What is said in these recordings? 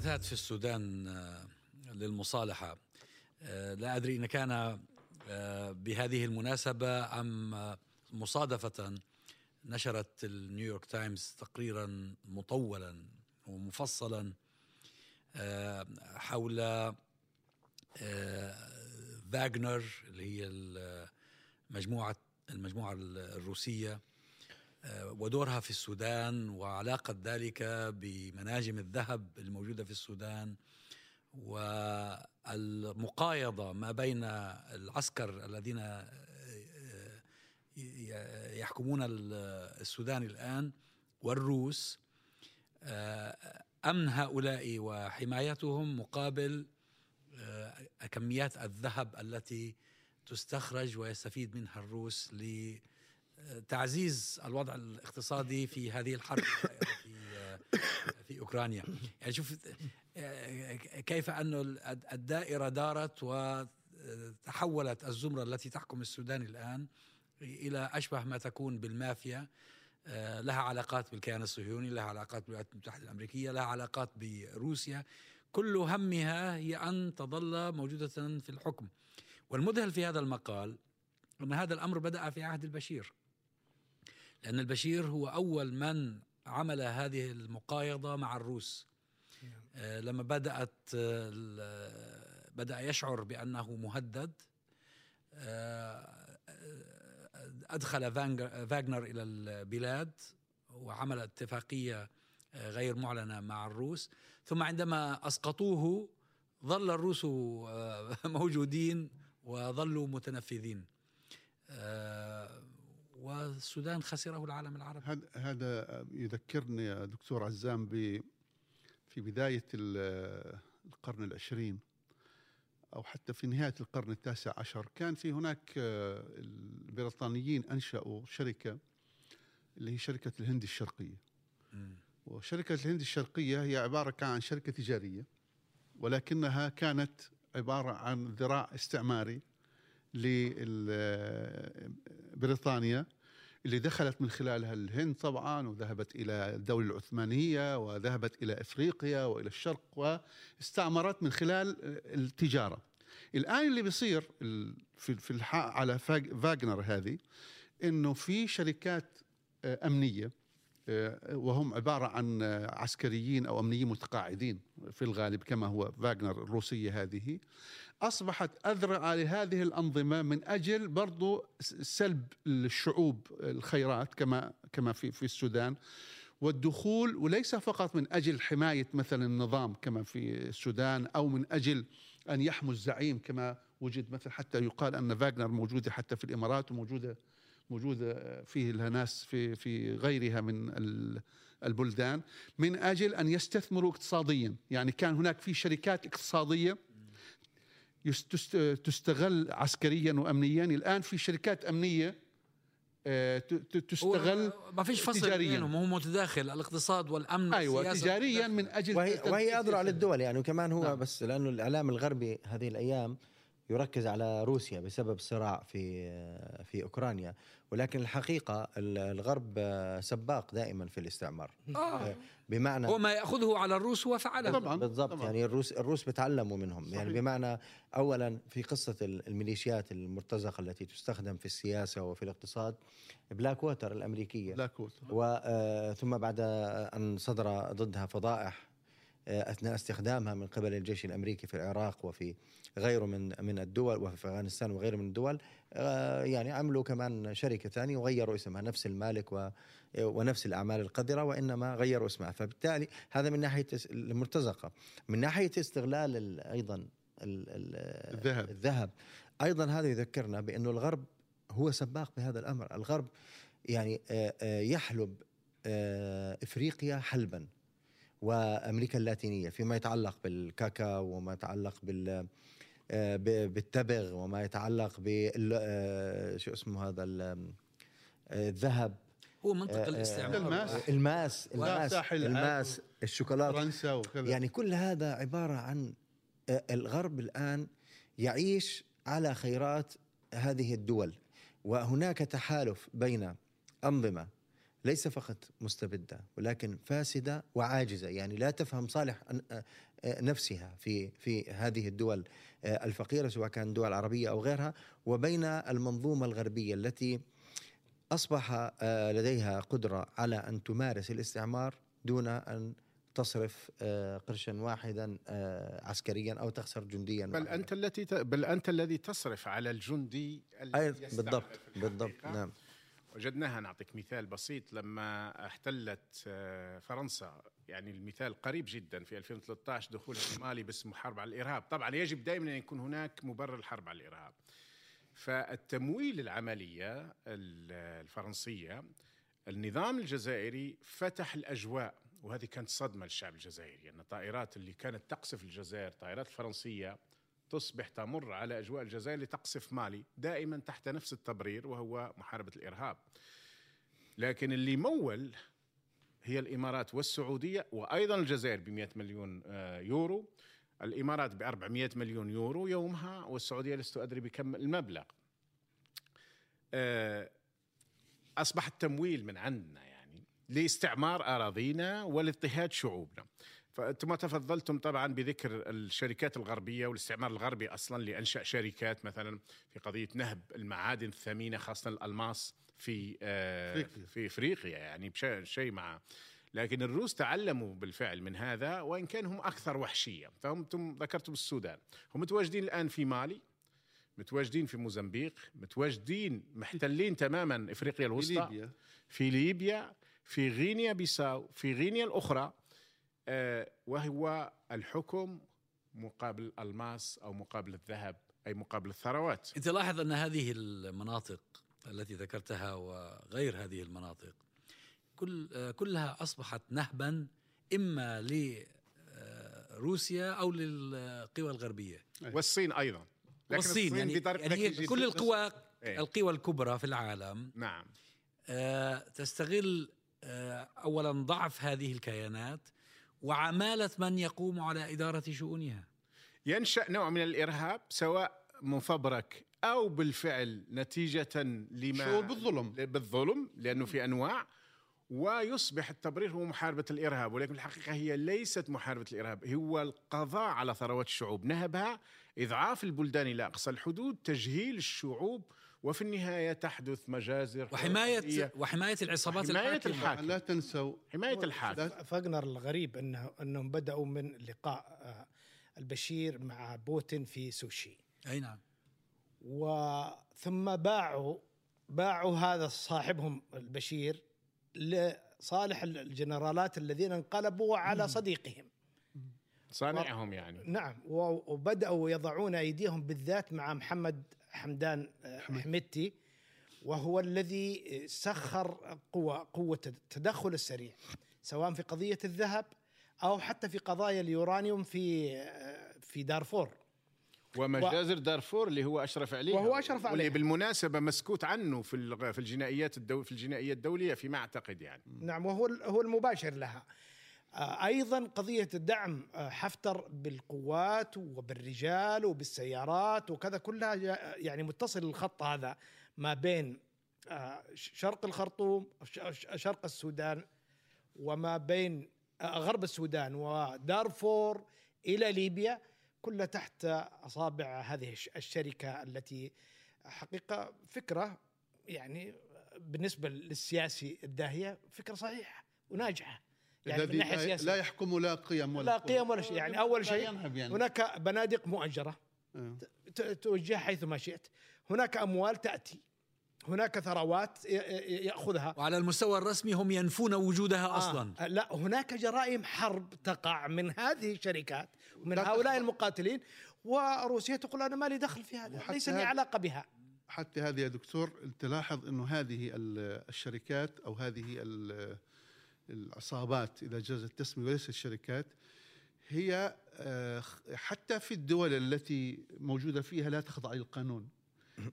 المحادثات في السودان آه، للمصالحة. آه، لا أدري إن كان آه، بهذه المناسبة أم مصادفة نشرت النيويورك تايمز تقريرا مطولا ومفصلا حول فاغنر اللي هي المجموعة المجموعة الروسية ودورها في السودان وعلاقة ذلك بمناجم الذهب الموجودة في السودان والمقايضة ما بين العسكر الذين آه، يحكمون السودان الآن والروس. آه، أمن هؤلاء وحمايتهم مقابل كميات الذهب التي تستخرج ويستفيد منها الروس تعزيز الوضع الاقتصادي في هذه الحرب في في أوكرانيا. يعني شوف كيف أن الدائرة دارت وتحولت الزمرة التي تحكم السودان الآن إلى أشبه ما تكون بالمافيا. لها علاقات بالكيان الصهيوني لها علاقات بالولايات المتحدة الأمريكية لها علاقات بروسيا. كل همها هي أن تظل موجودة في الحكم. والمذهل في هذا المقال أن هذا الأمر بدأ في عهد البشير. لأن البشير هو أول من عمل هذه المقايضة مع الروس. آه، لما بدأت آه، بدأ يشعر بأنه مهدد آه، أدخل فاغنر إلى البلاد وعمل اتفاقية غير معلنة مع الروس. ثم عندما أسقطوه ظل الروس موجودين وظلوا متنفذين. والسودان خسره العالم العربي. هذا يذكرني يا دكتور عزام ب في بداية القرن العشرين أو حتى في نهاية القرن التاسع عشر كان في هناك آه، البريطانيين أنشأوا شركة اللي هي شركة الهند الشرقية. وشركة الهند الشرقية هي عبارة عن شركة تجارية ولكنها كانت عبارة عن ذراع استعماري. لبريطانيا اللي دخلت من خلالها الهند طبعا وذهبت إلى الدولة العثمانية وذهبت إلى إفريقيا وإلى الشرق واستعمرت من خلال التجارة. الآن اللي بيصير في على فاغنر هذه إنه في شركات آه، أمنية وهم عبارة عن عسكريين أو أمنيين متقاعدين في الغالب كما هو فاغنر الروسية هذه. أصبحت أذرع لهذه الأنظمة من أجل برضو سلب الشعوب الخيرات كما كما في في السودان. والدخول وليس فقط من أجل حماية مثلا النظام كما في السودان أو من أجل أن يحموا الزعيم كما وجد مثلا حتى يقال أن فاغنر موجودة حتى في الإمارات وموجودة موجوده فيه لها ناس في في غيرها من البلدان من أجل أن يستثمروا اقتصاديا، يعني كان هناك في شركات اقتصادية تستغل عسكريا وامنيا، الآن في شركات أمنية آه، تستغل ما فيش فصل تجاريا. بينهم هو متداخل الاقتصاد والأمن أيوه تجاريا من أجل وهي, وهي اذرع للدول يعني وكمان هو نعم. بس لأنه الإعلام الغربي هذه الأيام يركز على روسيا بسبب الصراع في في أوكرانيا. ولكن الحقيقة الغرب سباق دائما في الاستعمار. آه. بمعنى هو ما يأخذه على الروس هو فعله. طبعا بالضبط طبعا. يعني الروس الروس بتعلموا منهم. يعني صحيح. يعني بمعنى اولا في قصة الميليشيات المرتزقة التي تستخدم في السياسة وفي الاقتصاد بلاك ووتر الأمريكية. بلاك ووتر. وثم بعد أن صدر ضدها فضائح آه، أثناء استخدامها من قبل الجيش الأمريكي في العراق وفي غيره من من الدول وفي أفغانستان وغيره من الدول آه، يعني عملوا كمان شركة ثانية وغيروا اسمها نفس المالك ونفس الأعمال القذرة وإنما غيروا اسمها. فبالتالي هذا من ناحية المرتزقة. من ناحية استغلال أيضا الذهب. الذهب. أيضا هذا يذكرنا بأنه الغرب هو سباق بهذا الأمر. الغرب يعني آه، يحلب إفريقيا حلبا. وأمريكا اللاتينية فيما يتعلق بالكاكاو وما يتعلق بال آه، بالتبغ وما يتعلق بال آه، شو اسمه هذا آه، الذهب. هو منطق الاستعمار. الماس. الماس الماس, الماس الشوكولاتة. فرنسا وكذا. يعني كل هذا عبارة عن الغرب الآن يعيش على خيرات هذه الدول وهناك تحالف بين أنظمة. ليس فقط مستبدة ولكن فاسدة وعاجزة يعني لا تفهم صالح نفسها في في هذه الدول الفقيرة سواء كان دول عربية أو غيرها وبين المنظومة الغربية التي أصبح لديها قدرة على أن تمارس الاستعمار دون أن تصرف قرشا واحدا عسكريا أو تخسر جنديا بل واحداً. أنت التي ت... بل أنت الذي تصرف على الجندي الذي بالضبط بالضبط. نعم وجدناها نعطيك مثال بسيط لما احتلت آه، فرنسا. يعني المثال قريب جدا في 2013 دخولها مالي باسم حرب على الإرهاب. طبعا يجب دائما أن يكون هناك مبرر الحرب على الإرهاب. فالتمويل العملية ال- الفرنسية النظام الجزائري فتح الأجواء. وهذه كانت صدمة للشعب الجزائري أن الطائرات اللي كانت تقصف الجزائر الطائرات الفرنسية تصبح تمر على أجواء الجزائر لتقصف مالي دائما تحت نفس التبرير وهو محاربة الإرهاب. لكن اللي مول هي الإمارات والسعودية وأيضا الجزائر ب 100 مليون آه، يورو الإمارات ب 400 مليون يورو يومها والسعودية لست أدري بكم المبلغ. آه، اصبح التمويل من عندنا يعني لاستعمار أراضينا ولاضطهاد شعوبنا. فأنتم تفضلتم طبعا بذكر الشركات الغربية والاستعمار الغربي أصلا لأنشأ شركات مثلا في قضية نهب المعادن الثمينة خاصة الألماس في آه أفريقيا. في إفريقيا يعني شيء مع لكن الروس تعلموا بالفعل من هذا وإن كان هم أكثر وحشية. فهم ذكرتم السودان. هم متواجدين الآن في مالي متواجدين في موزمبيق متواجدين محتلين تماما إفريقيا في الوسطى ليبيا. في ليبيا في غينيا بيساو في غينيا الأخرى. آه، وهو الحكم مقابل الألماس أو مقابل الذهب أي مقابل الثروات. إنت لاحظ أن هذه المناطق التي ذكرتها وغير هذه المناطق كل آه، كلها أصبحت نهبا إما لروسيا أو للقوى الغربية. والصين أيضا. لكن والصين يعني, بطريقة يعني ذكية كل. القوى إيه. القوى الكبرى في العالم نعم. آه، تستغل آه، اولا ضعف هذه الكيانات وعمالة من يقوم على إدارة شؤونها. ينشأ نوع من الإرهاب سواء مفبرك أو بالفعل نتيجة لما شعور بالظلم. بالظلم لأنه في أنواع ويصبح التبرير هو محاربة الإرهاب ولكن الحقيقة هي ليست محاربة الإرهاب هو القضاء على ثروات الشعوب. نهبها إضعاف البلدان إلى أقصى الحدود تجهيل الشعوب وفي النهاية تحدث مجازر وحمايه حرية. وحماية العصابات وحماية الحاكمة. الحاكم. لا تنسوا حماية الحاكم فاغنر الغريب انه إنهم بدأوا من لقاء آه، البشير مع بوتين في سوشي أي نعم وثم باعوا باعوا هذا صاحبهم البشير لصالح الجنرالات الذين انقلبوا على صديقهم صانعهم يعني. نعم. و- وبدأوا يضعون أيديهم بالذات مع محمد حمدان آه، حمدتي وهو الذي سخر قوة قوة التدخل السريع سواء في قضية الذهب أو حتى في قضايا اليورانيوم في آه، في دارفور. ومجازر دارفور اللي هو أشرف عليه وهو أشرف عليها. واللي بالمناسبة مسكوت عنه في في الجنائيات الدو في الجنائية الدولية فيما أعتقد يعني. نعم وهو هو المباشر لها. آه، أيضا قضية الدعم آه، حفتر بالقوات وبالرجال وبالسيارات وكذا كلها جا- يعني متصل الخط هذا ما بين آه، شرق الخرطوم شرق السودان وما بين آه، غرب السودان ودارفور إلى ليبيا كلها تحت أصابع هذه الش- الشركة التي حقيقة فكرة يعني بالنسبة للسياسي الداهية فكرة صحيحة وناجحة. يعني من الذي ناحيه لا- لا يحكم لا قيم ولا لا. قيم ولا شيء يعني أول شيء يعني. هناك بنادق مؤجرة. ت- توجهها حيثما شئت هناك أموال تأتي هناك ثروات يأخذها وعلى المستوى الرسمي هم ينفون وجودها آه. أصلا لا هناك جرائم حرب تقع من هذه الشركات ومن لا هؤلاء. المقاتلين وروسيا تقول أنا ما لي دخل في هذا ليس لي علاقة بها حتى هذه يا دكتور تلاحظ إنه هذه ال- الشركات أو هذه العصابات اذا جاز التسمية وليس الشركات هي آه، حتى في الدول التي موجودة فيها لا تخضع للقانون.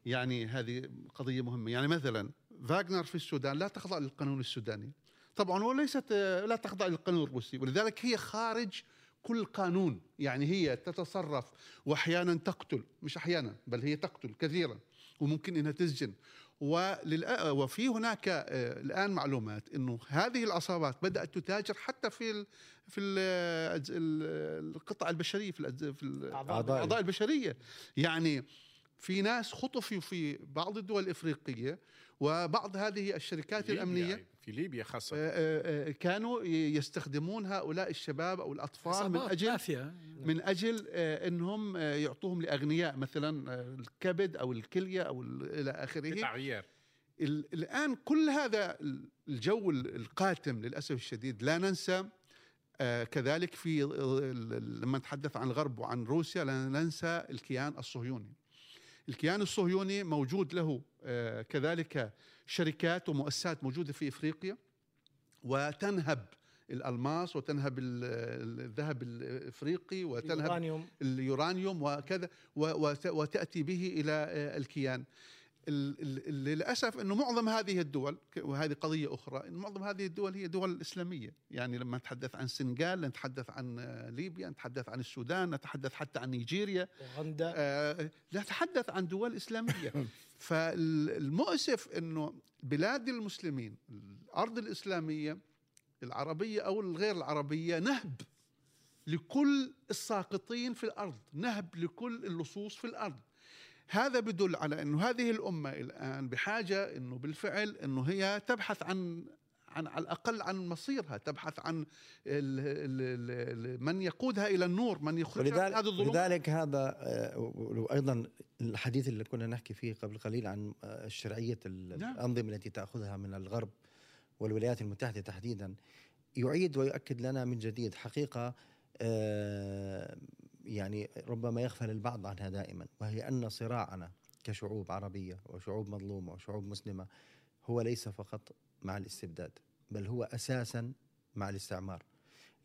يعني هذه قضية مهمة. يعني مثلا فاغنر في السودان لا تخضع للقانون السوداني. طبعا وليست آه، لا تخضع للقانون الروسي. ولذلك هي خارج كل قانون. يعني هي تتصرف واحيانا تقتل مش أحيانا بل هي تقتل كثيرا. وممكن إنها تسجن. وللأ- وفي هناك آه، الآن معلومات إنه هذه العصابات بدأت تتاجر حتى في ال في ال ال- القطع البشرية في في الأعضاء البشرية. يعني في ناس خطفوا في بعض الدول الإفريقية وبعض هذه الشركات الأمنية في ليبيا خاصة. آه، آه، آه، كانوا يستخدمون هؤلاء الشباب أو الأطفال من أجل مافيا. من أجل إنهم آه، يعطوهم لأغنياء مثلا الكبد أو الكلية أو ال- إلى آخره. قطع غيار. ال- الآن كل هذا ال- الجو ال- القاتم للأسف الشديد لا ننسى كذلك في لما نتحدث عن الغرب وعن روسيا لا ننسى الكيان الصهيوني. الكيان الصهيوني موجود له كذلك شركات ومؤسسات موجودة في إفريقيا وتنهب الألماس وتنهب ال- ال- الذهب الإفريقي وتنهب اليورانيوم. اليورانيوم وكذا وتأتي به إلى الكيان. ال- ال- للأسف إنه معظم هذه الدول وهذه قضية أخرى إن معظم هذه الدول هي دول إسلامية. يعني لما نتحدث عن السنغال نتحدث عن ليبيا نتحدث عن السودان نتحدث حتى عن نيجيريا. اوغندا آه، نتحدث عن دول إسلامية. فالمؤسف إنه بلاد المسلمين الأرض الإسلامية العربية أو الغير العربية نهب لكل الساقطين في الأرض نهب لكل اللصوص في الأرض. هذا بدل على إنه هذه الأمة الآن بحاجة إنه بالفعل إنه هي تبحث عن عن على الأقل عن مصيرها تبحث عن ال ال من يقودها إلى النور من يخرجها من ولذلك هذه الظلمات لذلك هذا آه، وأيضا الحديث اللي كنا نحكي فيه قبل قليل عن آه، شرعيه نعم. الأنظمة التي تأخذها من الغرب والولايات المتحدة تحديدا يعيد ويؤكد لنا من جديد حقيقة آه، يعني ربما يغفل البعض عنها دائما وهي أن صراعنا كشعوب عربية وشعوب مظلومة وشعوب مسلمة هو ليس فقط مع الاستبداد بل هو أساسا مع الاستعمار.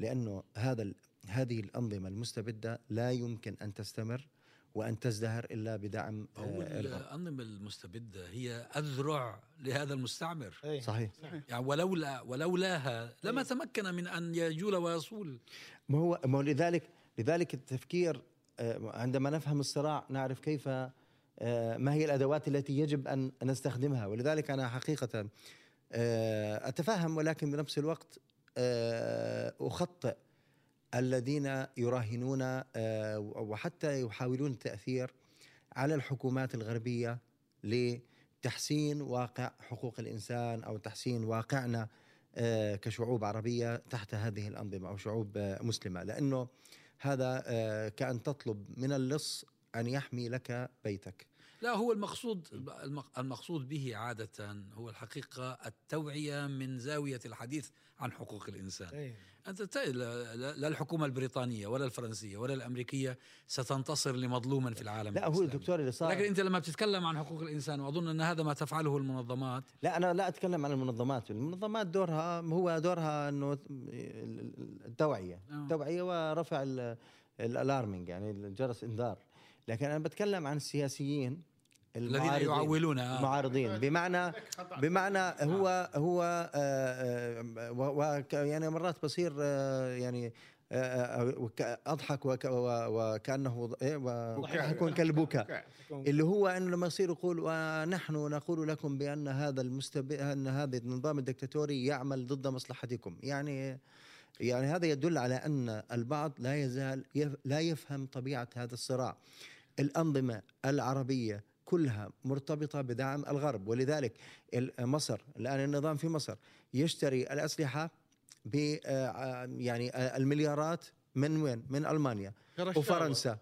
لأنه هذا هذه الأنظمة المستبدة لا يمكن أن تستمر وأن تزدهر إلا بدعم هو آه، الغرب الأنظمة المستبدة هي أذرع لهذا المستعمر. إيه. صحيح. يعني ولولا ولولاها لما تمكن من أن يجول ويصول. ما هو ما هو لذلك لذلك التفكير آه، عندما نفهم الصراع نعرف كيف آه، ما هي الأدوات التي يجب أن نستخدمها. ولذلك أنا حقيقة أتفهم ولكن بنفس الوقت آه، أخطئ الذين يراهنون آه، وحتى يحاولون التأثير على الحكومات الغربية لتحسين واقع حقوق الإنسان أو تحسين واقعنا آه، كشعوب عربية تحت هذه الأنظمة أو شعوب آه، مسلمة. لأنه هذا آه، كأن تطلب من اللص أن يحمي لك بيتك. لا هو المقصود المق- المقصود به عادة هو الحقيقة التوعية من زاوية الحديث عن حقوق الإنسان. أنت لا الحكومة البريطانية ولا الفرنسية ولا الأمريكية ستنتصر لمظلوم في العالم. لا هو. الدكتور اللي صار لكن أنت لما بتتكلم عن حقوق الإنسان وأظن أن هذا ما تفعله المنظمات. لا أنا لا أتكلم عن المنظمات. المنظمات دورها هو دورها إنه التوعية. آه. التوعية ورفع ال- الألارمينج يعني الجرس إنذار. لكن أنا بتكلم عن السياسيين. الذين المعارضين- يعولون آه. المعارضين. بمعنى بمعنى هو هو آه، آه، يعني مرات بصير آه، يعني آه، آه، وك- أضحك وك- وكأنه إيه، ويكون كالبكاء اللي هو إنه لما يصير يقول ونحن نقول لكم بأن هذا المستب أن هذا النظام الدكتاتوري يعمل ضد مصلحتكم. يعني يعني هذا يدل على أن البعض لا يزال يف لا يفهم طبيعة هذا الصراع. الأنظمة العربية كلها مرتبطة بدعم الغرب ولذلك مصر الآن النظام في مصر يشتري الأسلحة ب آه، يعني آه، المليارات من وين؟ من ألمانيا كرشاوة. وفرنسا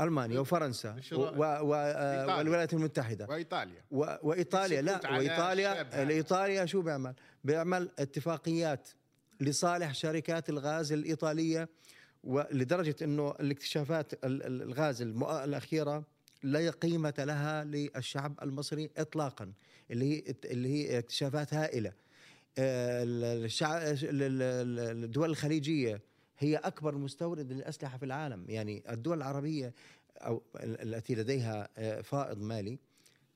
ألمانيا وفرنسا. والولايات المتحدة وإيطاليا و- وإيطاليا لا وإيطاليا. ايطاليا شو بيعمل؟ بيعمل اتفاقيات لصالح شركات الغاز الإيطالية ولدرجه إنه الاكتشافات ال- ال- الغاز المؤ- الأخيرة لا قيمة لها للشعب المصري اطلاقا اللي هي اللي هي اكتشافات هائلة. آه، ال- ال- ال- ال- الدول الخليجية هي أكبر مستورد للأسلحة في العالم. يعني الدول العربية أو ال- التي لديها آه، فائض مالي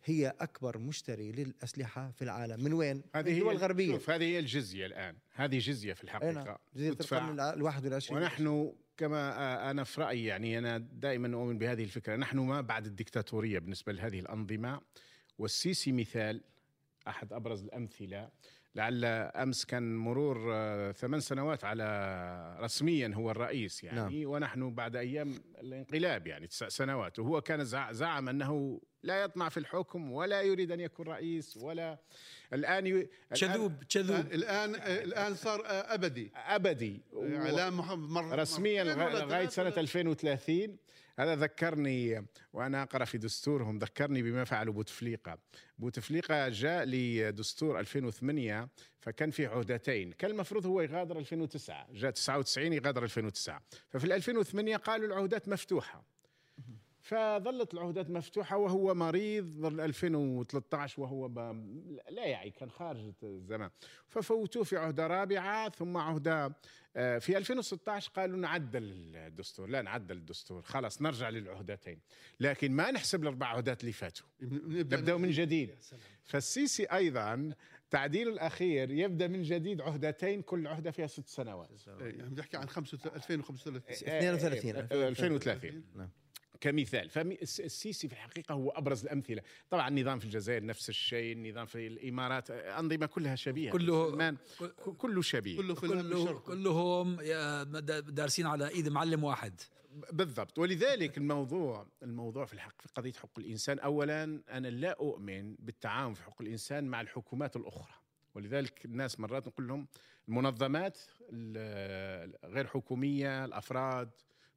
هي أكبر مشتري للأسلحة في العالم. من وين؟ هذه من الدول الغربية. شوف هذه هي الجزية الآن. هذه جزية في. الحقيقة. تدفع. القرن الواحد والعشرين. ونحن كما أنا في رأيي يعني أنا دائما أؤمن بهذه الفكرة. نحن ما بعد الدكتاتورية بالنسبة لهذه الأنظمة والسيسي مثال أحد أبرز الأمثلة لعل أمس كان مرور آه، ثمان سنوات على رسميا هو الرئيس يعني. نعم. ونحن بعد أيام الانقلاب يعني تسع سنوات. وهو كان زع- زعم أنه لا يطمع في الحكم ولا يريد أن يكون رئيس ولا الآن ي... كذوب كذوب. الان الان صار أبدي. أبدي. اعلام محمد مر رسميا لغاية سنة ولا- 2030 هذا ذكرني وأنا أقرأ في دستورهم ذكرني بما فعله بوتفليقة. بوتفليقة جاء لدستور 2008 فكان في عهدتين. كان المفروض هو يغادر 2009 جاء 99 يغادر 2009 ففي 2008 قالوا العهدات مفتوحة. فظلت العهدات مفتوحة وهو مريض ظل 2013 وهو ب... لا يعي كان خارج الزمان. ففوتوه في عهدة رابعة ثم عهدة آه، في 2016 قالوا نعدل الدستور. لا نعدل الدستور خلاص نرجع للعهدتين. لكن ما نحسب الأربع عهدات اللي فاتوا. نبدأ من جديد. فالسيسي أيضا تعديل الأخير يبدأ من جديد عهدتين كل عهدة فيها ست سنوات. إيه، يعني بنحكي عن 2035 32 آه، 2030 نعم. كمثال. فالسيسي في الحقيقة هو أبرز الأمثلة. طبعا النظام في الجزائر نفس الشيء النظام في الإمارات أنظمة كلها شبيهة. كله- كله شبيه. كله في كله كلهم يا- دارسين على إيد معلم واحد. بالضبط. ولذلك الموضوع الموضوع في الحق في قضية حقوق الإنسان اولا أنا لا أؤمن بالتعاون في حقوق الإنسان مع الحكومات الأخرى. ولذلك الناس مرات نقول لهم المنظمات ال- غير حكومية الأفراد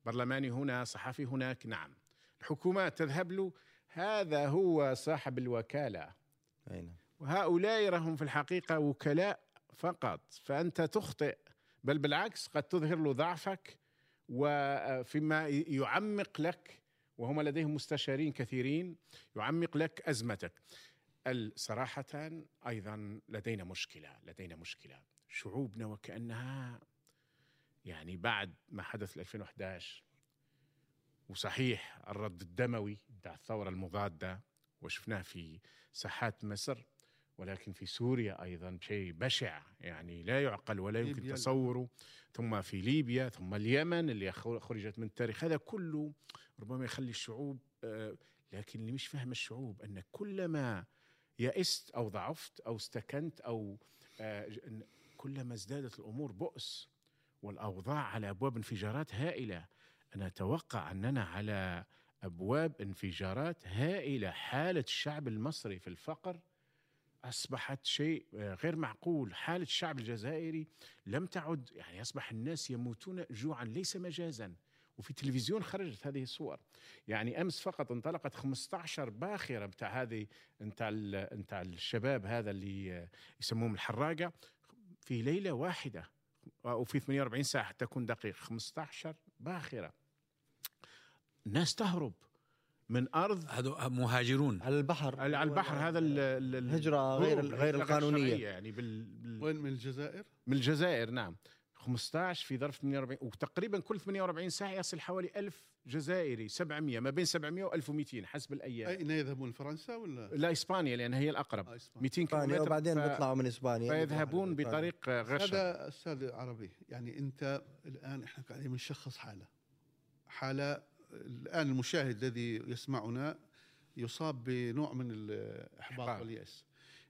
برلماني هنا صحفي هناك نعم. الحكومات تذهب له هذا هو صاحب الوكالة. أي نعم. وهؤلاء هم في الحقيقة وكلاء فقط. فأنت تخطئ بل بالعكس قد تظهر له ضعفك وفيما يعمق لك وهم لديهم مستشارين كثيرين يعمق لك أزمتك. صراحة أيضا لدينا مشكلة لدينا مشكلة. شعوبنا وكأنها يعني بعد ما حدث 2011 وصحيح الرد الدموي بتاع الثورة المضادة وشفناه في ساحات مصر ولكن في سوريا أيضا شيء بشع يعني لا يعقل ولا يمكن ليبيا. تصوره. ثم في ليبيا ثم اليمن اللي خرجت من التاريخ. هذا كله ربما يخلي الشعوب آه، لكن اللي مش فاهم الشعوب أن كلما يئست أو ضعفت أو استكنت أو آه، كلما ازدادت الأمور بؤس. والأوضاع على أبواب انفجارات هائلة. أنا أتوقع أننا على أبواب انفجارات هائلة. حالة الشعب المصري في الفقر أصبحت شيء آه، غير معقول. حالة الشعب الجزائري لم تعد يعني أصبح الناس يموتون جوعا ليس مجازا. وفي التلفزيون خرجت هذه الصور. يعني أمس فقط انطلقت 15 باخرة بتاع هذه ال- بتاع الشباب هذا اللي آه، يسموهم الحراقة في ليلة واحدة وفي 48 ساعة حتى تكون دقيق. 15 باخرة. الناس تهرب من أرض هذو مهاجرون. على البحر. على البحر هذا ال- ال- ال- الهجرة غير- غير. الشرعية يعني بال... بال... وين من الجزائر؟ من الجزائر نعم. 15 في ظرف 48 وتقريبا كل 48 ساعة يصل حوالي 1000 جزائري 700 ما بين 700 و 1200 حسب الأيام أين يذهبون لفرنسا ولا؟ لا إسبانيا لأن هي الأقرب آه، إسبانيا. 200 اسبانيا كيلومتر وبعدين ف- بيطلعوا من إسبانيا فيذهبون بطريق شرعي هذا أستاذ عربي يعني أنت الآن إحنا قاعدين بنشخص حالة حالة الآن المشاهد الذي يسمعنا يصاب بنوع من الإحباط. واليأس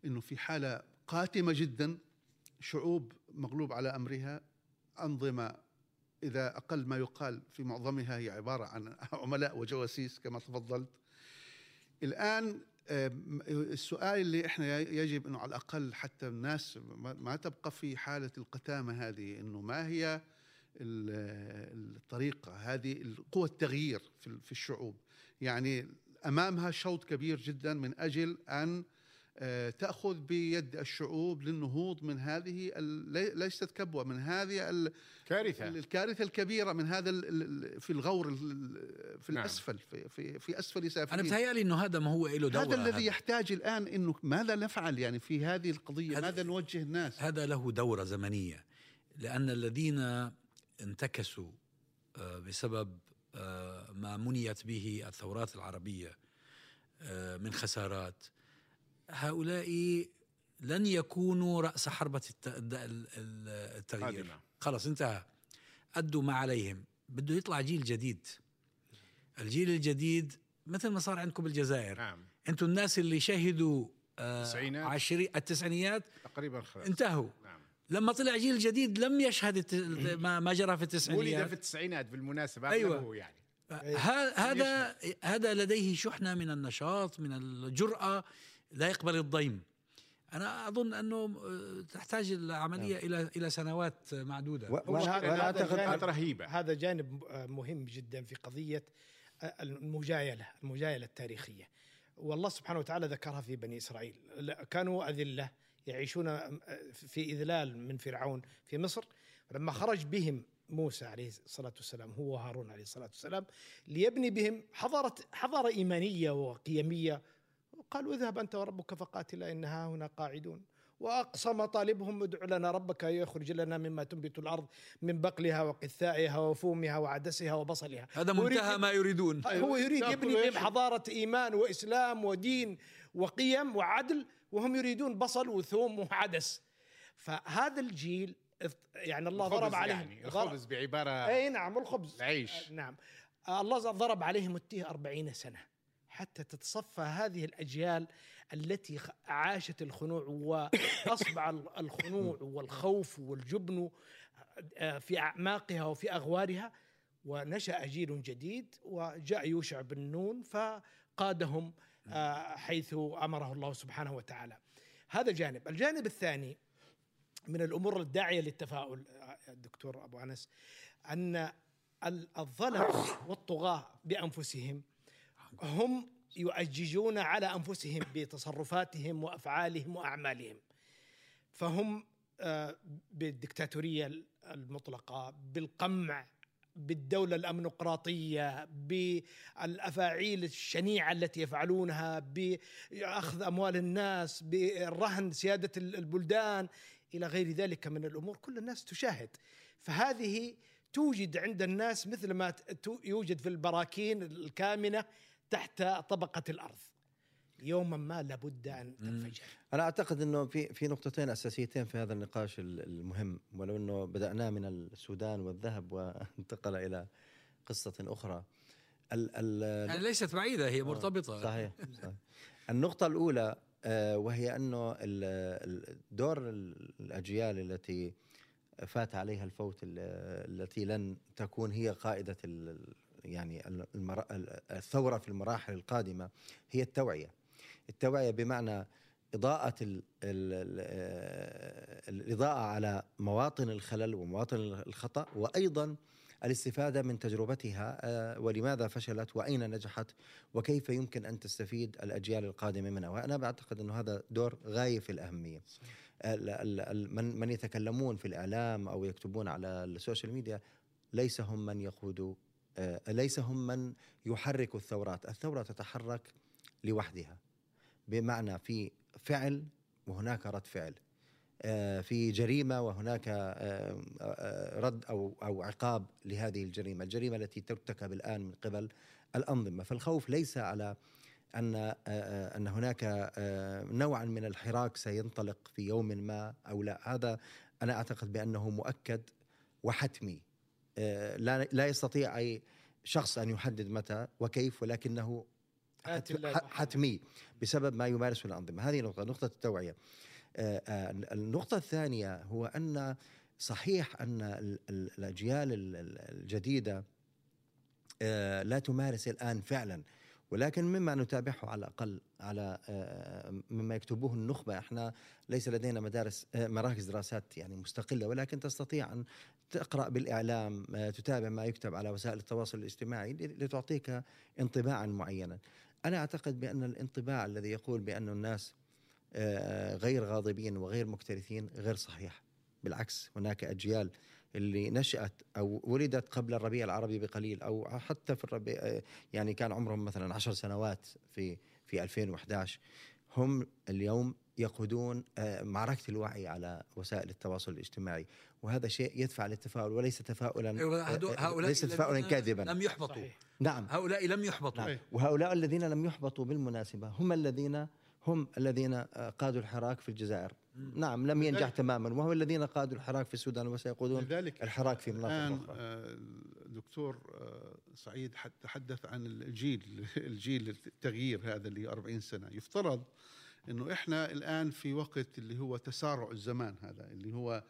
إنه في حالة قاتمة جدا شعوب مغلوب على أمرها أنظمة إذا أقل ما يقال في معظمها هي عبارة عن عملاء وجواسيس كما تفضلت. الآن آم، السؤال اللي إحنا يجب إنه على الأقل حتى الناس ما تبقى في حالة القتامة هذه إنه ما هي ال- الطريقة هذه قوه التغيير في الشعوب. يعني أمامها شوط كبير جدا من أجل أن آه، تأخذ بيد الشعوب للنهوض من هذه ليست كبوة من هذه ال- كارثة. الكارثة الكبيرة من هذا في الغور ال- في نعم. الأسفل في في, أنا سافلين. بتهيألي إنه هذا ما هو له دور هذا الذي يحتاج الآن إنه ماذا نفعل يعني في هذه القضية؟ هذا- ماذا نوجه الناس؟ هذا له دورة زمنية لأن الذين انتكسوا آه، بسبب آه، ما منيت به الثورات العربية من خسارات هؤلاء لن يكونوا رأس حربة التغيير. قادمة. خلاص انتهى. أدوا ما عليهم. بده يطلع جيل جديد. الجيل الجديد مثل ما صار عندكم بالجزائر. نعم. أنتم الناس اللي شهدوا آه، التسعينات. عشري التسعينيات تقريبا خلاص. انتهوا. نعم. لما طلع جيل جديد لم يشهد الت- ما ما جرى في ولد التسعينيات. في التسعينات بالمناسبة أيوة. يعني. ه- هذا هذا لديه شحنة من النشاط من الجرأة. لا يقبل الضيم. أنا أظن أنه آه، تحتاج العملية إلى إلى سنوات معدودة. و- هو وأنا- هذا- وأنا هذا أعتقد رهيبة. هذا جانب آه، مهم جدا في قضية آه، المجايلة المجايلة التاريخية. والله سبحانه وتعالى ذكرها في بني إسرائيل. لا- كانوا أذلة يعيشون في إذلال من فرعون في مصر. لما خرج بهم موسى عليه الصلاة والسلام هو وهارون عليه الصلاة والسلام ليبني بهم حضارة حضارة إيمانية وقيمية قالوا اذهب أنت وربك فقاتلا إنها هنا قاعدون. وأقسم طالبهم ادع لنا ربك يخرج لنا مما تنبت الأرض من بقلها وقثائها وفومها وعدسها وبصلها. هذا منتهى ما يريدون. هو يريد يبني؟ بهم حضارة إيمان وإسلام ودين وقيم وعدل وهم يريدون بصل وثوم وعدس. فهذا الجيل يعني الله ضرب الخبز عليهم. يعني الخبز بعبارة أي نعم الخبز. العيش. نعم. الله ضرب عليهم التيه أربعين سنة. حتى تتصفى هذه الأجيال التي عاشت الخنوع وأصبع ال- الخنوع والخوف والجبن آه، في أعماقها وفي أغوارها. ونشأ جيل جديد وجاء يوشع بن نون فقادهم آه، حيث أمره الله سبحانه وتعالى. هذا جانب الجانب الثاني من الأمور الداعية للتفاؤل آه، الدكتور أبو أنس أن ال- الظلم والطغاة بأنفسهم هم يؤججون على أنفسهم بتصرفاتهم وأفعالهم وأعمالهم. فهم آه، بالدكتاتورية المطلقة بالقمع بالدولة الأمنقراطية بالأفاعيل الشنيعة التي يفعلونها بأخذ أموال الناس بالرهن سيادة البلدان إلى غير ذلك من الأمور. كل الناس تشاهد. فهذه توجد عند الناس مثل ما يوجد في البراكين الكامنة تحت طبقة الأرض. يوما ما لابد أن تنفجر. أنا أعتقد إنه في في نقطتين أساسيتين في هذا النقاش ال- المهم ولو إنه بدأناه من السودان والذهب وانتقل إلى قصة أخرى. ال ال يعني ليست بعيدة هي مرتبطة. صحيح, صحيح. النقطة الأولى آه، وهي أنه ال- ال- دور ال- الأجيال التي فات عليها الفوت ال- التي لن تكون هي قائدة ال- يعني المرا- الثورة في المراحل القادمة هي التوعية. التوعية بمعنى إضاءة ال ال ال الإضاءة على مواطن الخلل ومواطن الخطأ وأيضا الاستفادة من تجربتها آه، ولماذا فشلت؟ وأين نجحت؟ وكيف يمكن أن تستفيد الأجيال القادمة منها؟ وأنا بعتقد أنه هذا دور غاية في الأهمية. ال- ال- ال- من من يتكلمون في الإعلام أو يكتبون على ال social media ليس هم من يقودوا آه، ليس هم من يحركوا الثورات؟ الثورة تتحرك لوحدها. بمعنى في فعل وهناك رد فعل. آه، في جريمة وهناك آه، آه، رد أو أو عقاب لهذه الجريمة، الجريمة التي ترتكب الآن من قبل الأنظمة، فالخوف ليس على أن آه، آه، أن هناك آه، نوعا من الحراك سينطلق في يوم ما أو لا، هذا أنا أعتقد بأنه مؤكد وحتمي. آه، لا لا يستطيع أي شخص أن يحدد متى وكيف ولكنه حتمي بسبب ما يمارسه الأنظمة. هذه نقطة نقطة التوعية. آه، آه، النقطة الثانية هو أن صحيح أن ال- ال- الأجيال ال- ال- الجديدة آه، لا تمارس الآن فعلا ولكن مما نتابعه على الأقل على آه، مما يكتبوه النخبة. إحنا ليس لدينا مدارس آه، مراكز دراسات يعني مستقلة ولكن تستطيع أن تقرأ بالإعلام آه، تتابع ما يكتب على وسائل التواصل الاجتماعي لتعطيك انطباعا معينا. أنا أعتقد بأن الانطباع الذي يقول بأن الناس آه، غير غاضبين وغير مكترثين غير صحيح. بالعكس هناك أجيال اللي نشأت أو ولدت قبل الربيع العربي بقليل أو حتى في الربيع آه، يعني كان عمرهم مثلا عشر سنوات في في 2011 هم اليوم يقودون آه، معركة الوعي على وسائل التواصل الاجتماعي. وهذا شيء يدفع للتفاؤل وليس تفاؤلا هدو- آه، هؤلاء ليس تفاؤلا كاذبا. لم يحبطوا. صحيح. نعم. هؤلاء لم يحبطوا. نعم. وهؤلاء الذين لم يحبطوا بالمناسبة هم الذين هم الذين آه، قادوا الحراك في الجزائر. نعم لم ينجح تماما وهم الذين قادوا الحراك في السودان وسيقودون لذلك الحراك في مناطق الآن أخرى. آه، الدكتور آه، سعيد حد- تحدث عن الجيل الجيل التغيير هذا اللي 40 سنة. يفترض إنه إحنا الآن في وقت اللي هو تسارع الزمان هذا اللي هو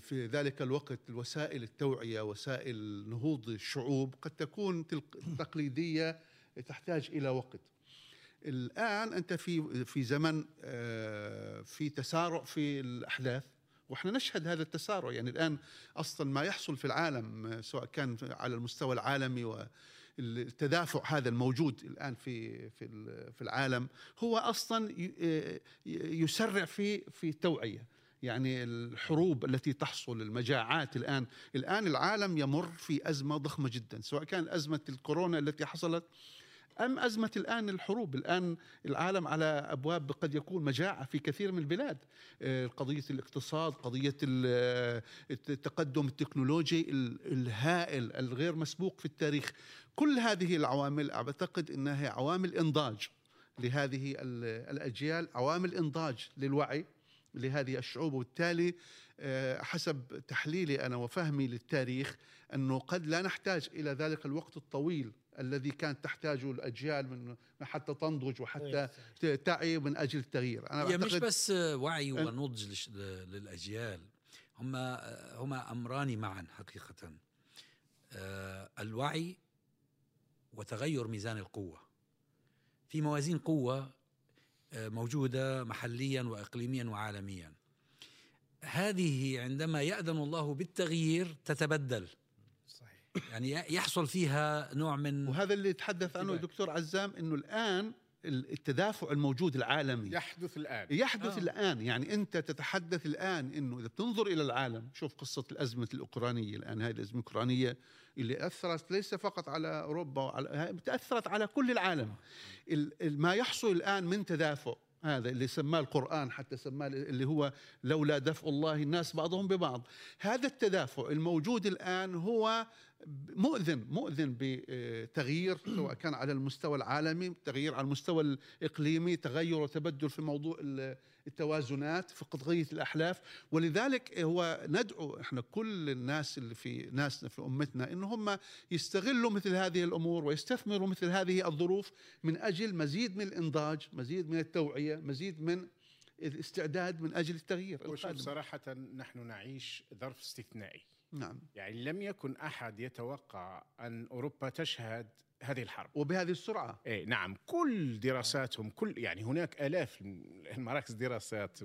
في ذلك الوقت وسائل التوعية وسائل نهوض الشعوب قد تكون تقليدية تحتاج إلى وقت. الآن أنت في في زمن آه، في تسارع في الأحداث وإحنا نشهد هذا التسارع. يعني الآن أصلا ما يحصل في العالم سواء كان على المستوى العالمي والتدافع هذا الموجود الآن في في في العالم هو أصلا آه، يسرع في في التوعية. يعني الحروب التي تحصل المجاعات الآن. الآن العالم يمر في أزمة ضخمة جدا سواء كان أزمة الكورونا التي حصلت أم أزمة الآن الحروب؟ الآن العالم على أبواب قد يكون مجاعة في كثير من البلاد. آه، قضية الاقتصاد قضية ال- التقدم التكنولوجي ال- الهائل الغير مسبوق في التاريخ. كل هذه العوامل أعتقد أنها عوامل إنضاج لهذه ال- الأجيال عوامل إنضاج للوعي لهذه الشعوب. وبالتالي آه، حسب تحليلي أنا وفهمي للتاريخ أنه قد لا نحتاج إلى ذلك الوقت الطويل الذي كانت تحتاجه الأجيال من حتى تنضج وحتى ت- تعي من أجل التغيير. أنا هي مش بس وعي ونضج للأجيال هم هما أمران معا حقيقه. آه، الوعي وتغير ميزان القوة. في موازين قوة آه، موجودة محليا واقليميا وعالميا. هذه عندما يأذن الله بالتغيير تتبدل صحيح يعني يحصل فيها نوع من وهذا اللي يتحدث عنه. الدكتور عزام أنه الآن التدافع الموجود العالمي يحدث الآن يحدث آه. آه. الآن يعني أنت تتحدث الآن أنه إذا بتنظر إلى العالم شوف قصة الأزمة الأوكرانية الآن هذه الأزمة الأوكرانية اللي أثرت ليس فقط على أوروبا وعلى تأثرت على كل العالم ال- ال- ما يحصل الآن من تدافع هذا اللي سماه القرآن حتى سماه اللي هو لولا دفع الله الناس بعضهم ببعض. هذا التدافع الموجود الآن هو مؤذن مؤذن بتغيير سواء كان على المستوى العالمي تغيير على المستوى الإقليمي تغير وتبدل في موضوع ال- التوازنات في قضية الأحلاف ولذلك هو ندعو إحنا كل الناس اللي في ناسنا في أمتنا إن هم يستغلوا مثل هذه الأمور ويستثمروا مثل هذه الظروف من أجل مزيد من الإنضاج مزيد من التوعية مزيد من الاستعداد من أجل التغيير وشوف. صراحة نحن نعيش ظرف استثنائي نعم. يعني لم يكن أحد يتوقع أن أوروبا تشهد هذه الحرب. وبهذه السرعة. إيه نعم. كل دراساتهم كل يعني هناك آلاف المراكز دراسات.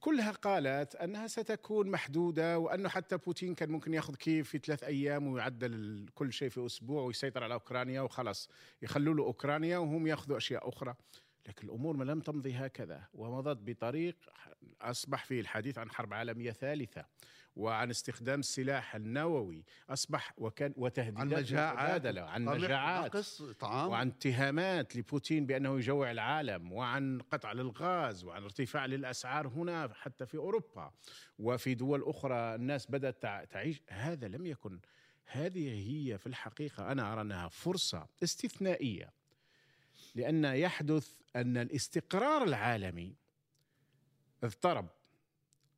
كلها قالت أنها ستكون محدودة وأنه حتى بوتين كان ممكن يأخذ كيف في ثلاث أيام ويعدل كل شيء في أسبوع ويسيطر على أوكرانيا وخلاص. يخلوا له أوكرانيا وهم يأخذوا أشياء أخرى. لكن الأمور ما لم تمضي هكذا ومضت بطريق أصبح فيه الحديث عن حرب عالمية ثالثة وعن استخدام السلاح النووي أصبح وكان عن وتهديدات مجاعات عن مجاعات نقص طعام. وعن اتهامات لبوتين بأنه يجوع العالم وعن قطع للغاز وعن ارتفاع للأسعار هنا حتى في أوروبا. وفي دول أخرى الناس بدأت تع- تعيش. هذا لم يكن هذه هي في الحقيقة أنا أرى أنها فرصة استثنائية. لأن يحدث أن الاستقرار العالمي اضطرب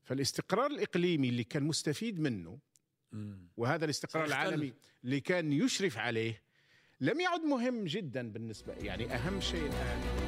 فالاستقرار الإقليمي اللي كان مستفيد منه. وهذا الاستقرار. العالمي اللي كان يشرف عليه لم يعد مهم جدا بالنسبة يعني أهم شيء الآن